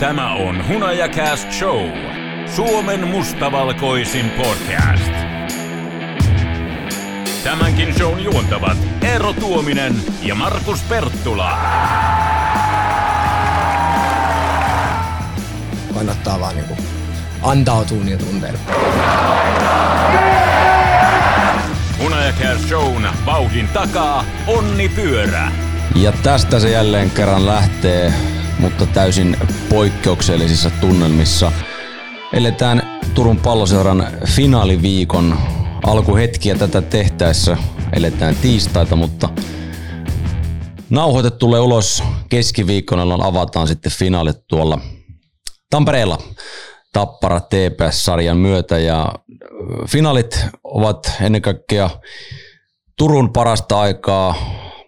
Tämä on Hunajakast Show. Suomen mustavalkoisin podcast. Tämänkin shown juontavat Eero Tuominen ja Markus Perttula. kannattaa vaan niinku antautua niin tunteille. Hunajakast Shown vauhdin takaa Onni Pyörä. Ja tästä se jälleen kerran lähtee, mutta täysin poikkeuksellisissa tunnelmissa. Eletään Turun palloseuran finaaliviikon alkuhetkiä tätä tehtäessä. Eletään tiistaita, mutta nauhoite tulee ulos keskiviikkona, jolloin avataan sitten finaalit tuolla Tampereella Tappara TPS-sarjan myötä ja finaalit ovat ennen kaikkea Turun parasta aikaa,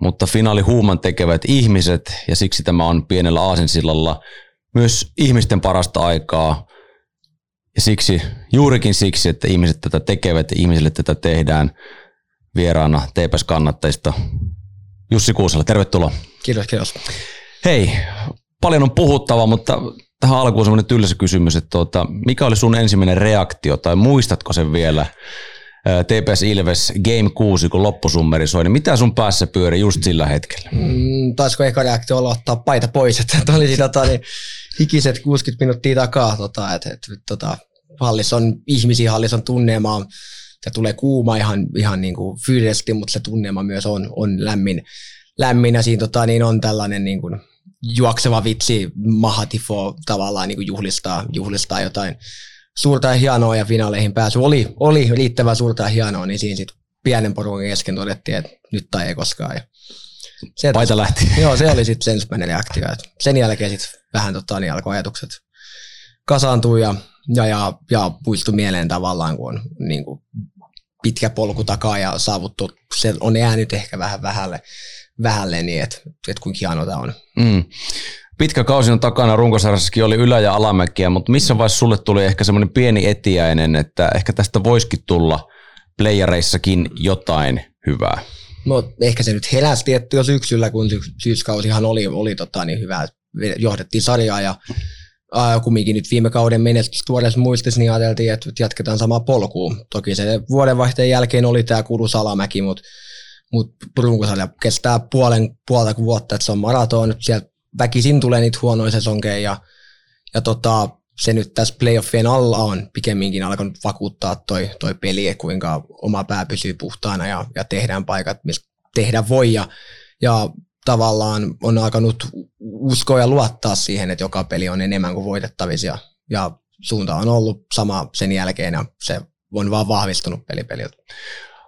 mutta finaali huuman tekevät ihmiset ja siksi tämä on pienellä aasinsillalla myös ihmisten parasta aikaa ja siksi, juurikin siksi, että ihmiset tätä tekevät ja ihmisille tätä tehdään vieraana TPS-kannattajista Jussi Kuusela, tervetuloa. Kiitos, kiitos. Hei, paljon on puhuttavaa, mutta tähän alkuun semmoinen tylsä kysymys, että tuota, mikä oli sun ensimmäinen reaktio tai muistatko sen vielä TPS Ilves Game 6, kun loppusummeri soi, niin mitä sun päässä pyöri just sillä hetkellä? Mm, taisiko eka reaktio olla ottaa paita pois, että oli tota, niin, hikiset 60 minuuttia takaa, tota, että et, tota, hallis on ihmisiä, hallis on tunneemaa, ja tulee kuuma ihan, ihan niin kuin fyysisesti, mutta se tunnelma myös on, on lämmin, lämmin ja siinä tota, niin on tällainen niin kuin, juokseva vitsi Mahatifo tavallaan niin kuin juhlistaa, juhlistaa jotain suurta ja hienoa ja finaaleihin pääsy oli, oli riittävän suurta ja hienoa, niin siinä sitten pienen porukan kesken todettiin, että nyt tai ei koskaan. Ja se Paita lähti. Joo, se oli sitten se ensimmäinen reaktio. Sen jälkeen sitten vähän tota, niin alkoi ajatukset kasaantua ja, ja, ja, ja puistui mieleen tavallaan, kun on niin kuin pitkä polku takaa ja saavuttu, se on jäänyt ehkä vähän vähälle vähälle, niin että et kuinka hieno tämä on. Mm. Pitkä kausi on takana, runkosarjassakin oli ylä- ja alamäkiä, mutta missä vaiheessa sulle tuli ehkä semmoinen pieni etiäinen, että ehkä tästä voisikin tulla playereissakin jotain hyvää? No ehkä se nyt tietty jo syksyllä, kun syyskausihan oli, oli tota, niin hyvä, johdettiin sarjaa ja äh, kumminkin nyt viime kauden menestys tuoreessa muistissa, niin ajateltiin, että jatketaan samaa polkua. Toki se vuodenvaihteen jälkeen oli tämä kurus alamäki, mutta mutta runkosarja kestää puolen, puolta vuotta, että se on maraton, sieltä väkisin tulee niitä huonoja sesonkeja ja, ja tota, se nyt tässä playoffien alla on pikemminkin alkanut vakuuttaa toi, toi peli, kuinka oma pää pysyy puhtaana ja, ja tehdään paikat, missä tehdä voi ja, ja tavallaan on alkanut uskoa ja luottaa siihen, että joka peli on enemmän kuin voitettavissa ja, ja suunta on ollut sama sen jälkeen ja se on vaan vahvistunut pelipeliltä.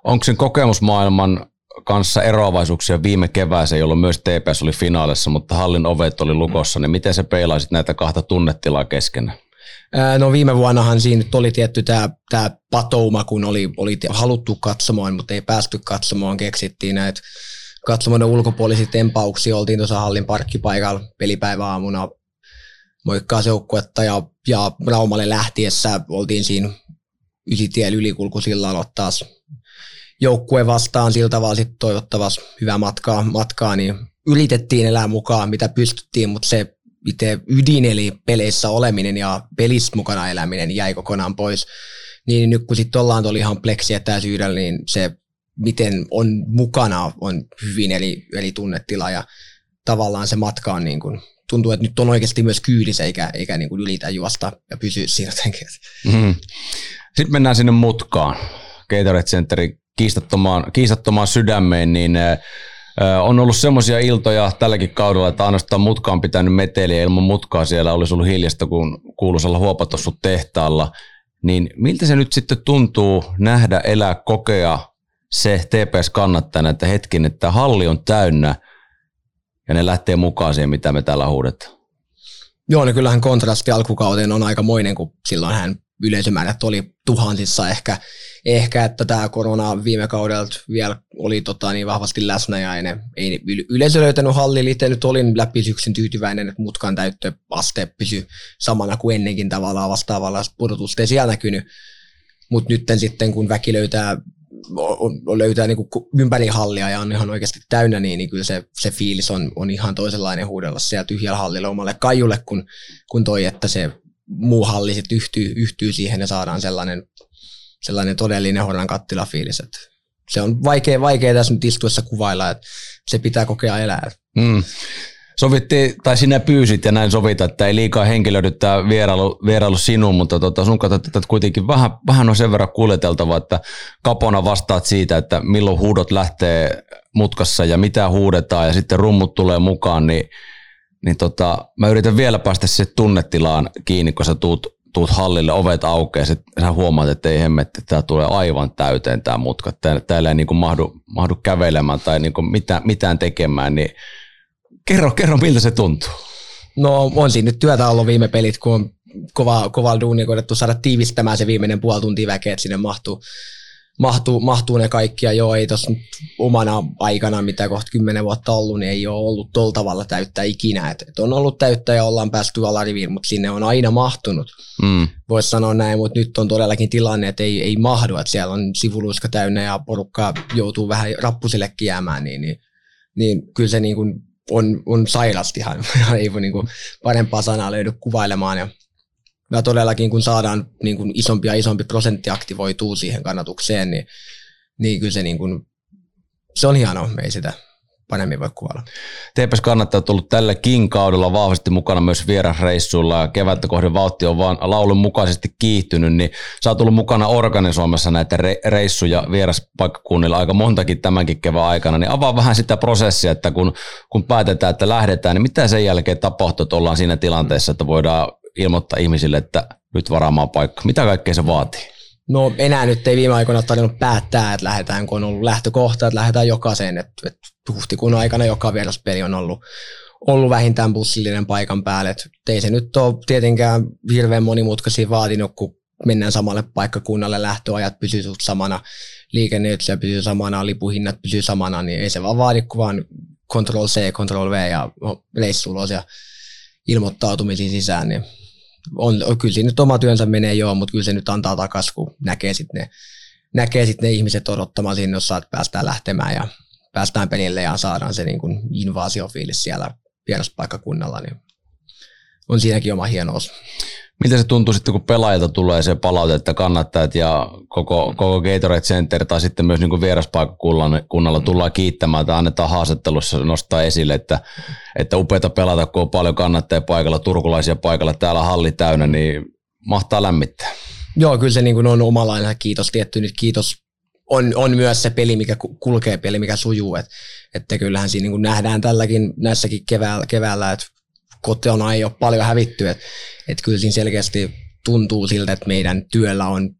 Onko sen kokemusmaailman kanssa eroavaisuuksia viime kevääseen, jolloin myös TPS oli finaalissa, mutta hallin ovet oli lukossa, niin miten se peilaisit näitä kahta tunnetilaa kesken? No viime vuonnahan siinä oli tietty tämä tää patouma, kun oli, oli haluttu katsomaan, mutta ei päästy katsomaan, keksittiin näitä katsomaan ulkopuolisia tempauksia, oltiin tuossa hallin parkkipaikalla pelipäiväaamuna moikkaa joukkuetta ja, ja Raumalle lähtiessä oltiin siinä ysitiellä ylikulkusillalla ottaa joukkue vastaan sillä tavalla sitten toivottavasti hyvää matkaa, matkaa, niin yritettiin elää mukaan, mitä pystyttiin, mutta se itse ydin eli peleissä oleminen ja pelissä mukana eläminen jäi kokonaan pois. Niin nyt kun sitten ollaan tuolla ihan pleksiä täysyydellä, niin se miten on mukana on hyvin eri, eri tunnetila ja tavallaan se matka on niin kuin, tuntuu, että nyt on oikeasti myös kyydissä eikä, eikä niin kuin ylitä juosta ja pysyä siinä jotenkin. Mm-hmm. Sitten mennään sinne mutkaan. Gatorade Centerin kiistattomaan, kiistattomaan sydämeen, niin on ollut semmoisia iltoja tälläkin kaudella, että ainoastaan mutka on pitänyt meteliä ilman mutkaa siellä olisi ollut hiljasta, kun kuuluisalla huopatossu tehtaalla. Niin miltä se nyt sitten tuntuu nähdä, elää, kokea se TPS-kannattajana, että hetkin, että halli on täynnä ja ne lähtee mukaan siihen, mitä me täällä huudetaan? Joo, niin kyllähän kontrasti alkukauteen on aika moinen, kun silloin hän yleisömäärät oli tuhansissa ehkä, ehkä että tämä korona viime kaudelta vielä oli tota, niin vahvasti läsnä ja ne, ei yleisö löytänyt halliin. Itse nyt olin läpi syksyn tyytyväinen, että mutkan täyttöaste pysyi samana kuin ennenkin tavallaan vastaavalla pudotusta ei siellä näkynyt. Mutta nyt sitten kun väki löytää löytää niin ympäri hallia ja on ihan oikeasti täynnä, niin, niin kyllä se, se fiilis on, on ihan toisenlainen huudella siellä tyhjällä hallilla omalle kaijulle kun, kun toi, että se muu halli sitten yhtyy, yhtyy siihen ja saadaan sellainen, sellainen todellinen horran kattilafiilis. Että se on vaikea, vaikea tässä nyt istuessa kuvailla, että se pitää kokea elää. Mm sovittiin, tai sinä pyysit ja näin sovita, että ei liikaa henkilöidy tämä vierailu, vierailu sinuun, mutta tota, sun katsot, että kuitenkin vähän, vähän on sen verran kuljeteltava, että kapona vastaat siitä, että milloin huudot lähtee mutkassa ja mitä huudetaan ja sitten rummut tulee mukaan, niin, niin tota, mä yritän vielä päästä se tunnetilaan kiinni, kun sä tuut, tuut hallille, ovet aukeaa, sit sä huomaat, että ei hemmetti, tämä tulee aivan täyteen tämä mutka, täällä ei niin kuin mahdu, mahdu kävelemään tai niin kuin mitään, mitään tekemään, niin Kerro, kerro miltä se tuntuu. No on siinä nyt työtä ollut viime pelit, kun on kova, kova duunia koitettu saada tiivistämään se viimeinen puoli tuntia väkeä, että sinne mahtuu, mahtuu, mahtuu ne kaikki. Ja joo, ei tuossa omana aikana, mitä kohta kymmenen vuotta ollut, niin ei ole ollut tuolla tavalla täyttää ikinä. Et, et on ollut täyttä ja ollaan päästy alariviin, mutta sinne on aina mahtunut. Mm. Voisi sanoa näin, mutta nyt on todellakin tilanne, että ei, ei mahdu, että siellä on sivuluiska täynnä ja porukka joutuu vähän rappusille jäämään, niin, niin, niin kyllä se niin kuin on, on sairastihan. Ei voi niin kuin parempaa sanaa löydy kuvailemaan. Ja, ja todellakin kun saadaan niin kuin isompi ja isompi prosentti aktivoituu siihen kannatukseen, niin, niin kyllä se, niin kuin, se on hienoa, ei sitä paremmin voi kuvailla. TPS kannattaa tullut tälläkin kaudella vahvasti mukana myös vierasreissuilla. Ja kevättä kohden vauhti on vaan laulun mukaisesti kiihtynyt, niin sä oot tullut mukana organisoimassa näitä re- reissuja vieraspaikkakunnilla aika montakin tämänkin kevään aikana, niin avaa vähän sitä prosessia, että kun, kun päätetään, että lähdetään, niin mitä sen jälkeen tapahtuu, että ollaan siinä tilanteessa, että voidaan ilmoittaa ihmisille, että nyt varaamaan paikka. Mitä kaikkea se vaatii? No enää nyt ei viime aikoina tarvinnut päättää, että lähdetään, kun on ollut lähtökohta, että lähdetään jokaiseen. Että, että huhtikuun aikana joka vieraspeli on ollut, ollut vähintään bussillinen paikan päälle. Et ei se nyt ole tietenkään hirveän monimutkaisia vaatinut, kun mennään samalle paikkakunnalle, lähtöajat pysyy samana, liikenneyksiä pysyy samana, lipuhinnat pysyy samana, niin ei se vaan vaadi, kun vaan Ctrl C, Ctrl V ja reissulos ja ilmoittautumisiin sisään, niin on, kyllä siinä nyt oma työnsä menee joo, mutta kyllä se nyt antaa takaisin, kun näkee sitten ne, näkee sit ne ihmiset odottamaan sinne, jos saat päästään lähtemään ja päästään pelille ja saadaan se niin kuin invaasiofiilis siellä vieraspaikkakunnalla, niin on siinäkin oma hienous. Miltä se tuntuu sitten, kun pelaajilta tulee se palaute, että kannattajat ja koko, koko Gatorade Center tai sitten myös niin vieraspaikkakunnalla tullaan kiittämään tai annetaan haastattelussa nostaa esille, että, että upeita pelata, kun on paljon kannattajia paikalla, turkulaisia paikalla, täällä halli täynnä, niin mahtaa lämmittää. Joo, kyllä se niin kuin on omalainen kiitos tietty nyt kiitos on, on myös se peli, mikä kulkee, peli, mikä sujuu. Et, että kyllähän siinä niin nähdään tälläkin näissäkin keväällä, keväällä että kotona ei ole paljon hävitty. Että et kyllä siinä selkeästi tuntuu siltä, että meidän työllä on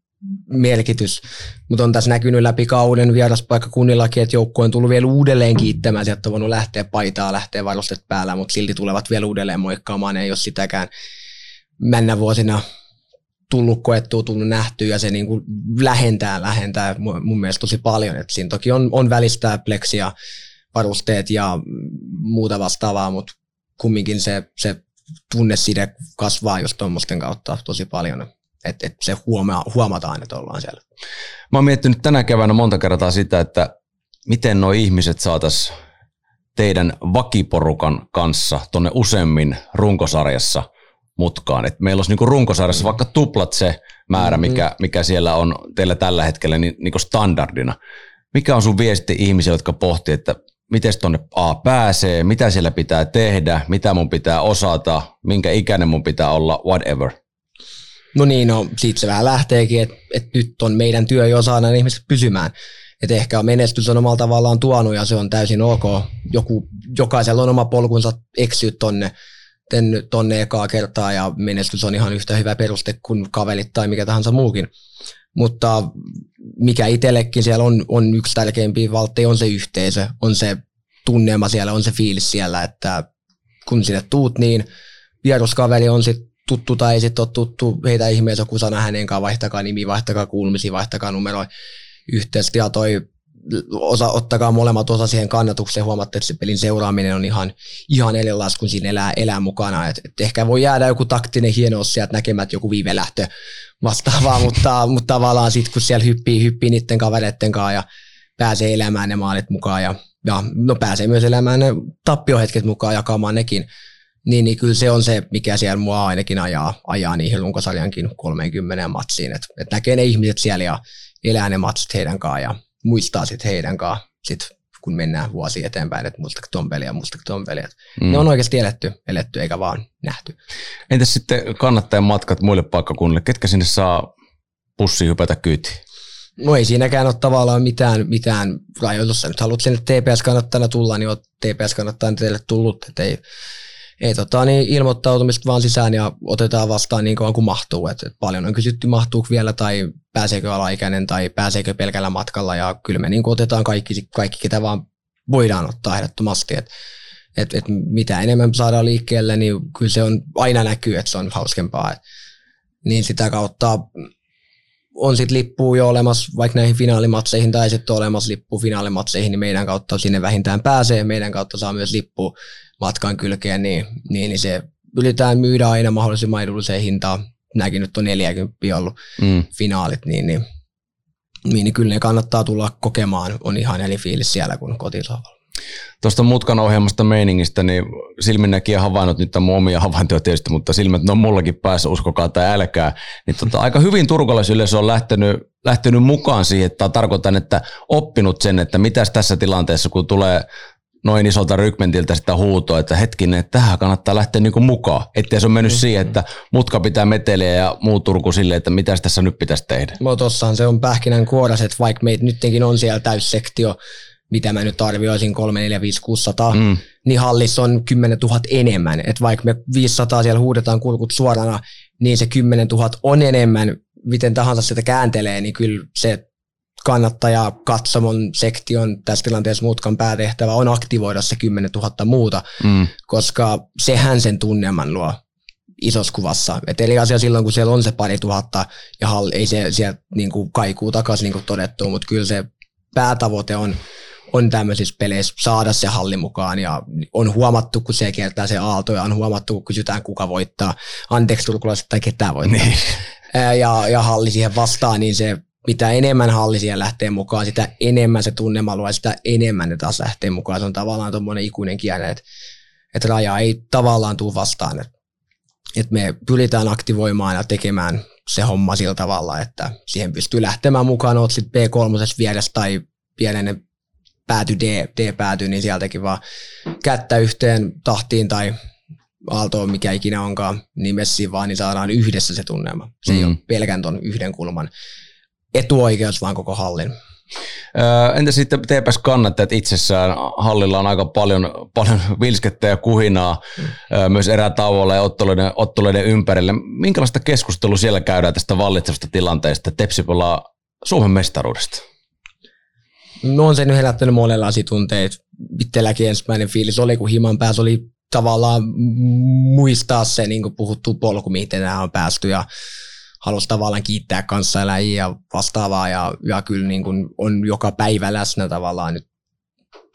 merkitys, mutta on tässä näkynyt läpi kauden vieraspaikkakunnillakin, että joukko on tullut vielä uudelleen kiittämään, sieltä on voinut lähteä paitaa, lähteä varustet päällä, mutta silti tulevat vielä uudelleen moikkaamaan, ei ole sitäkään männä vuosina tullut koettua, tullut nähtyä ja se niin kuin lähentää, lähentää mun mielestä tosi paljon. Et siinä toki on, on välistä pleksia, varusteet ja muuta vastaavaa, mutta kumminkin se, se tunneside kasvaa just tuommoisten kautta tosi paljon. Että et se huoma, huomataan, että ollaan siellä. Mä oon miettinyt tänä keväänä monta kertaa sitä, että miten nuo ihmiset saataisiin teidän vakiporukan kanssa tuonne useammin runkosarjassa mutkaan. Et meillä olisi niinku runkosarjassa mm. vaikka tuplat se määrä, mm-hmm. mikä, mikä siellä on teillä tällä hetkellä niin, niinku standardina. Mikä on sun viesti ihmisille, jotka pohtii, että miten tuonne A pääsee, mitä siellä pitää tehdä, mitä mun pitää osata, minkä ikäinen mun pitää olla, whatever. No niin, no siitä se vähän lähteekin, että et nyt on meidän työ jo saada ihmiset pysymään. Että ehkä menestys on omalla tavallaan tuonut ja se on täysin ok. Joku, jokaisella on oma polkunsa eksyä tonne sitten tonne ekaa kertaa ja menestys on ihan yhtä hyvä peruste kuin kavelit tai mikä tahansa muukin. Mutta mikä itsellekin siellä on, on yksi tärkeimpiä valtteja, on se yhteisö, on se tunnelma siellä, on se fiilis siellä, että kun sinne tuut, niin vieruskaveri on sitten tuttu tai ei sitten ole tuttu, heitä ihmeessä joku sana hänen kanssa, vaihtakaa nimi, vaihtakaa kuulumisia, vaihtakaa numeroja yhteisesti ja toi osa, ottakaa molemmat osa siihen kannatukseen, huomatte, että se pelin seuraaminen on ihan, ihan erilaista, kun siinä elää, elää mukana. Et, et ehkä voi jäädä joku taktinen hienous sieltä näkemät joku viivelähtö vastaavaa, mutta, mutta tavallaan sitten kun siellä hyppii, hyppii niiden kavereiden kanssa ja pääsee elämään ne maalit mukaan ja, ja no pääsee myös elämään ne tappiohetket mukaan jakamaan nekin, niin, niin kyllä se on se, mikä siellä mua ainakin ajaa, ajaa niihin runkosarjankin 30 matsiin. Että et näkee ne ihmiset siellä ja elää ne matsit heidän kanssaan ja muistaa sitten heidän kanssaan, sit, kun mennään vuosi eteenpäin, että muistako ton peliä, muistako ton peliä. Mm. Ne on oikeasti eletty, eletty eikä vaan nähty. Entäs sitten kannattajan matkat muille paikkakunnille? Ketkä sinne saa pussi hypätä kyytiin? No ei siinäkään ole tavallaan mitään, mitään rajoitusta. Nyt haluat sinne TPS kannattajana tulla, niin olet TPS kannattajana teille tullut. Että ei, ei tota, niin ilmoittautumista vaan sisään ja otetaan vastaan niin kauan kuin mahtuu. Et, et paljon on kysytty, mahtuuko vielä tai pääseekö alaikäinen tai pääseekö pelkällä matkalla ja kyllä me niin otetaan kaikki, kaikki, ketä vaan voidaan ottaa ehdottomasti. Et, et, et mitä enemmän saadaan liikkeelle, niin kyllä se on aina näkyy, että se on hauskempaa. Et, niin sitä kautta on sitten lippu jo olemassa vaikka näihin finaalimatseihin tai sitten olemassa lippu finaalimatseihin, niin meidän kautta sinne vähintään pääsee, meidän kautta saa myös lippu matkan kylkeen, niin, niin, niin se yritetään myydä aina mahdollisimman edulliseen hintaan. Nämäkin nyt on 40 ollut mm. finaalit, niin, niin, niin, niin kyllä ne kannattaa tulla kokemaan. On ihan eri fiilis siellä kuin kotisohvalla. Tuosta mutkan ohjelmasta meiningistä, niin silminnäkijä havainnut nyt on omia havaintoja tietysti, mutta silmät ne on mullakin päässä, uskokaa tai älkää. Niin tota, aika hyvin turvallisuudessa on lähtenyt, lähtenyt mukaan siihen, että tarkoitan, että oppinut sen, että mitäs tässä tilanteessa, kun tulee noin isolta rykmentiltä sitä huutoa, että hetkinen, että tähän kannattaa lähteä niinku mukaan. Ettei se on mennyt mm-hmm. siihen, että mutka pitää meteliä ja muu Turku silleen, että mitä tässä nyt pitäisi tehdä. No tossahan se on pähkinän kuoras, että vaikka meitä nytkin on siellä täyssektio, mitä mä nyt arvioisin 3, 4, 5, 600, mm. niin hallissa on 10 000 enemmän. Että vaikka me 500 siellä huudetaan kulkut suorana, niin se 10 000 on enemmän, miten tahansa sitä kääntelee, niin kyllä se kannattaja katsomon sektion tässä tilanteessa muutkan päätehtävä on aktivoida se 10 000 muuta, mm. koska sehän sen tunnelman luo isossa kuvassa. Et eli asia silloin, kun siellä on se pari tuhatta ja hall, ei se sieltä niin kuin kaikuu takaisin niin kuin todettu, mutta kyllä se päätavoite on, on tämmöisissä peleissä saada se halli mukaan ja on huomattu, kun se kiertää se aalto ja on huomattu, kun kysytään kuka voittaa, anteeksi turkulaiset tai ketään voittaa. Niin. Ja, ja halli siihen vastaan, niin se mitä enemmän halli siihen lähtee mukaan, sitä enemmän se tunnemalua ja sitä enemmän ne taas lähtee mukaan. Se on tavallaan tuommoinen ikuinen kielen, että, että raja ei tavallaan tule vastaan. Että, että me pyritään aktivoimaan ja tekemään se homma sillä tavalla, että siihen pystyy lähtemään mukaan, oot sitten B3 vieressä tai pienen pääty D, D pääty, niin sieltäkin vaan kättä yhteen tahtiin tai aaltoon, mikä ikinä onkaan nimessä, vaan niin saadaan yhdessä se tunnelma. Se mm. ei ole pelkän ton yhden kulman etuoikeus, vaan koko hallin. Entä sitten TPS kannattajat itsessään? Hallilla on aika paljon, paljon vilskettä ja kuhinaa mm. myös erätauolla ja otteluiden, otteluiden ympärille. Minkälaista keskustelua siellä käydään tästä vallitsevasta tilanteesta? Tepsi Suomen mestaruudesta. No on se nyt herättänyt monenlaisia tunteita. Itselläkin ensimmäinen fiilis oli, kun himan päässä oli tavallaan muistaa se niin kuin puhuttu polku, miten nämä on päästy ja halusi tavallaan kiittää kanssaeläjiä ja vastaavaa ja, ja kyllä niin kuin on joka päivä läsnä tavallaan nyt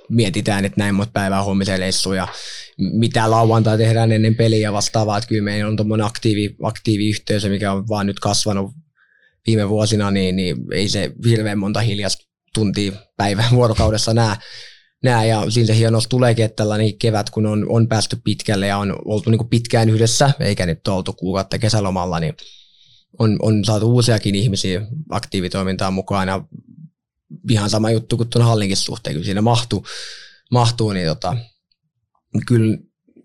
mietitään, että näin monta päivää huomiseen leissu ja mitä lauantai tehdään ennen peliä ja vastaavaa, että kyllä meillä on tuommoinen aktiivi, aktiivi yhteisö, mikä on vaan nyt kasvanut viime vuosina, niin, niin ei se hirveän monta hiljasta tuntia päivän vuorokaudessa näe. Nää, ja siinä se hienos tuleekin, että tällainen kevät, kun on, on päästy pitkälle ja on oltu niin pitkään yhdessä, eikä nyt oltu kuukautta kesälomalla, niin on, on saatu uusiakin ihmisiä aktiivitoimintaan mukaan ja ihan sama juttu kuin tuon hallinkin suhteen, kyllä siinä mahtuu, mahtuu niin tota, kyllä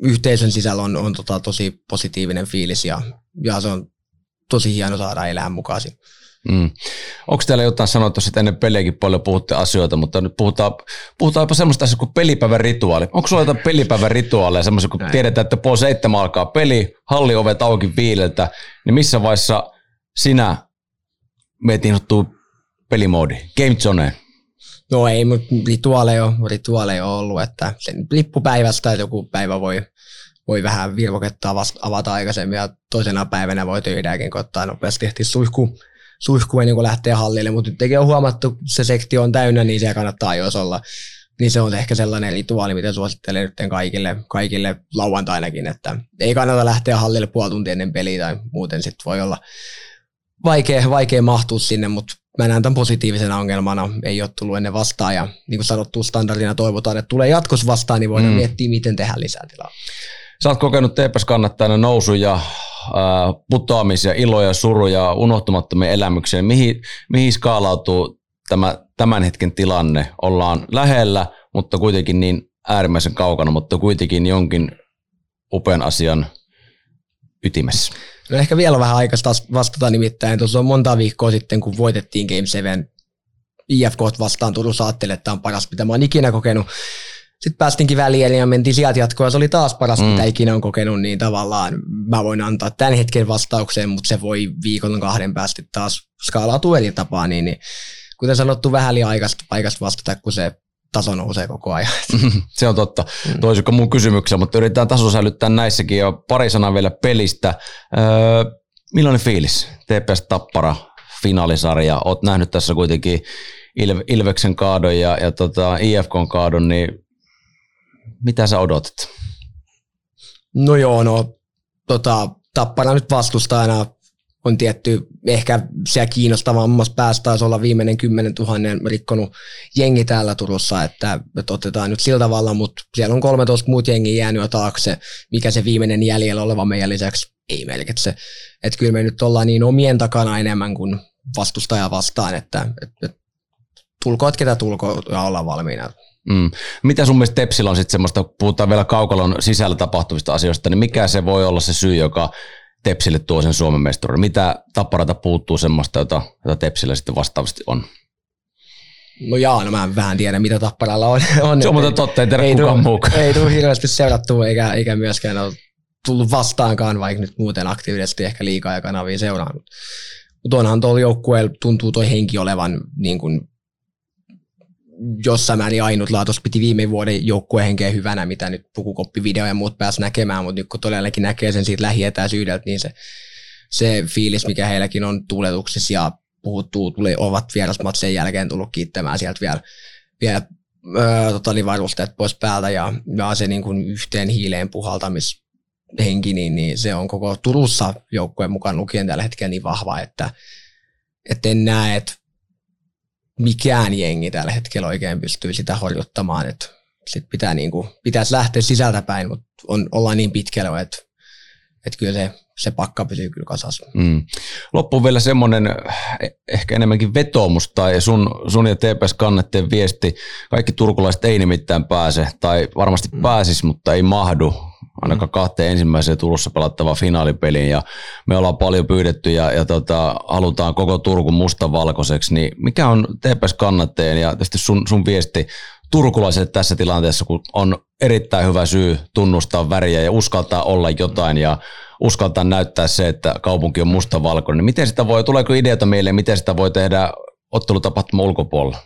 yhteisön sisällä on, on tota, tosi positiivinen fiilis ja, ja se on tosi hieno saada elää mukaan. Mm. Onko teillä jotain sanoa tuossa, että ennen peliäkin paljon puhutte asioita, mutta nyt puhutaan, puhutaan jopa semmoista asiaa kuin pelipäivän rituaali. Onko sulla jotain pelipäivän rituaaleja, semmoisia, kun Näin. tiedetään, että puoli seitsemän alkaa peli, halliovet auki viileltä, niin missä vaiheessa sinä meet niin pelimoodi, game zoneen? No ei, mutta rituaaleja on, rituaaleja on ollut, että sen lippupäivästä, joku päivä voi, voi vähän virvokettaa vasta avata aikaisemmin ja toisena päivänä voi töidäänkin koittaa nopeasti ehtiä suihku, suihkuen niin lähtee hallille, mutta nyt on huomattu, se sektio on täynnä, niin se kannattaa jos olla. Niin se on ehkä sellainen rituaali, mitä suosittelen nyt kaikille, kaikille lauantainakin, että ei kannata lähteä hallille puoli tuntia ennen peliä tai muuten sitten voi olla vaikea, vaikea mahtua sinne, mutta mä näen tämän positiivisena ongelmana, ei ole tullut ennen vastaan ja niin kuin sanottu standardina toivotaan, että tulee jatkossa vastaan, niin voidaan mm. miettiä, miten tehdään lisää tilaa. Sä oot kokenut TPS kannattajana nousuja, äh, putoamisia, iloja, suruja, unohtumattomia elämyksiä. Mihin, mihin skaalautuu tämä tämän hetken tilanne? Ollaan lähellä, mutta kuitenkin niin äärimmäisen kaukana, mutta kuitenkin jonkin upean asian ytimessä. No ehkä vielä vähän aikaista vastata nimittäin. Tuossa on monta viikkoa sitten, kun voitettiin Game 7 IFK vastaan Turussa ajattelin, että tämä on paras, mitä mä oon ikinä kokenut. Sitten päästinkin väliin ja mentiin sieltä jatkoa. Se oli taas paras, mm. mitä ikinä on kokenut, niin tavallaan mä voin antaa tämän hetken vastaukseen, mutta se voi viikon kahden päästä taas skaalautua eri tapaa. Niin, niin, kuten sanottu, vähän liian aikaista, aikaista vastata, kun se taso nousee koko ajan. se on totta. Mm. Toisiko mun kysymyksiä, mutta yritetään taso säilyttää näissäkin. Ja pari sanaa vielä pelistä. Öö, millainen fiilis? TPS Tappara finaalisarja. Oot nähnyt tässä kuitenkin Ilve, Ilveksen kaadon ja, ja tota IFKn kaadon, niin mitä sä odotat? No joo, no tota, Tappara nyt vastustajana on tietty ehkä siellä kiinnostavammassa päästä taisi olla viimeinen 10 000 rikkonut jengi täällä Turussa, että, että otetaan nyt sillä tavalla, mutta siellä on 13 muut jengi jäänyt jo taakse, mikä se viimeinen jäljellä oleva meidän lisäksi ei merkitse. Että kyllä me nyt ollaan niin omien takana enemmän kuin vastustaja vastaan, että, että, tulkoot ketä tulkoot ja ollaan valmiina. Mm. Mitä sun mielestä Tepsillä on sitten semmoista, puhutaan vielä kaukalon sisällä tapahtuvista asioista, niin mikä se voi olla se syy, joka Tepsille tuo sen Suomen mestaruuden? Mitä tapparata puuttuu semmoista, jota, jota Tepsillä sitten vastaavasti on? No jaa, no mä vähän tiedän, mitä Tapparalla on. on se on mutta totta, ei tiedä kukaan muukaan. Ei tule hirveästi seurattua, eikä, eikä myöskään ole tullut vastaankaan, vaikka nyt muuten aktiivisesti ehkä liikaa ja kanavia seurannut. Mutta onhan tuolla joukkueella tuntuu tuo henki olevan niin kuin jossain määrin ainutlaatuista piti viime vuoden joukkueen henkeä hyvänä, mitä nyt pukukoppivideo ja muut pääsi näkemään, mutta nyt kun todellakin näkee sen siitä lähietäisyydeltä, niin se, se fiilis, mikä heilläkin on tuletuksessa ja puhuttuu, tuli, ovat vierasmatsen jälkeen tullut kiittämään sieltä vielä, vielä öö, tota, niin varusteet pois päältä ja, ja se niin kuin yhteen hiileen puhaltamis henki, niin, niin se on koko Turussa joukkueen mukaan lukien tällä hetkellä niin vahva, että, että en näe, että mikään jengi tällä hetkellä oikein pystyy sitä horjuttamaan, että sit pitää niinku, pitäisi lähteä sisältä päin, mutta on, ollaan niin pitkällä, että, että kyllä se, se pakka pysyy kyllä kasassa. Mm. Loppuun vielä semmoinen ehkä enemmänkin vetoomus tai sun, sun ja TPS kannetteen viesti. Kaikki turkulaiset ei nimittäin pääse tai varmasti mm. pääsis, mutta ei mahdu ainakaan kahteen ensimmäiseen Turussa pelattavaan finaalipeliin ja me ollaan paljon pyydetty ja, ja tota, halutaan koko Turku mustavalkoiseksi, niin mikä on TPS kannatteen ja tietysti sun, sun viesti turkulaisille tässä tilanteessa, kun on erittäin hyvä syy tunnustaa väriä ja uskaltaa olla jotain ja uskaltaa näyttää se, että kaupunki on mustavalkoinen, niin miten sitä voi, tuleeko ideata meille, miten sitä voi tehdä ottelutapahtuma ulkopuolella?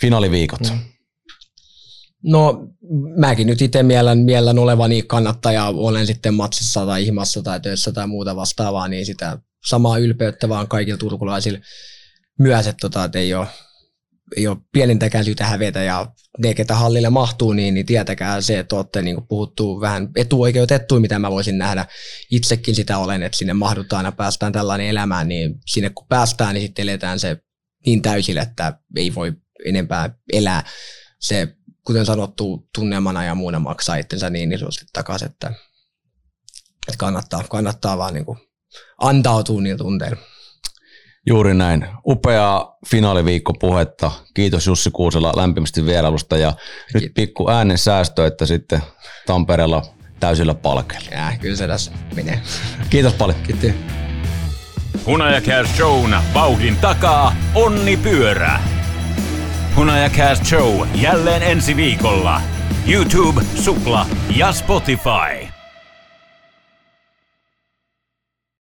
Finaaliviikot. Mm. No mäkin nyt itse miellän, miellän olevani kannattaja, olen sitten matsissa tai ihmassa tai töissä tai muuta vastaavaa, niin sitä samaa ylpeyttä vaan kaikilla turkulaisilla myös, että, tota, että ei ole, ei ole pienintäkään syytä hävetä ja ne, ketä hallille mahtuu, niin, niin tietäkää se, että olette niin puhuttu vähän etuoikeutettu, mitä mä voisin nähdä. Itsekin sitä olen, että sinne mahdutaan ja päästään tällainen elämään, niin sinne kun päästään, niin sitten eletään se niin täysille, että ei voi enempää elää. Se kuten sanottu, tunnelmana ja muuna maksaa itsensä niin isosti takaisin, että, että kannattaa, kannattaa vaan niin kuin antautua niillä tunteilla. Juuri näin. Upeaa finaaliviikkopuhetta. Kiitos Jussi Kuusela lämpimästi vierailusta ja Kiitos. nyt pikku äänen säästö, että sitten Tampereella täysillä palkeilla. Ja, kyllä se tässä menee. Kiitos paljon. Kiitos. Hunajakäs Shown vauhdin takaa Onni Pyörä. Cast Show jälleen ensi viikolla. YouTube, Supla ja Spotify.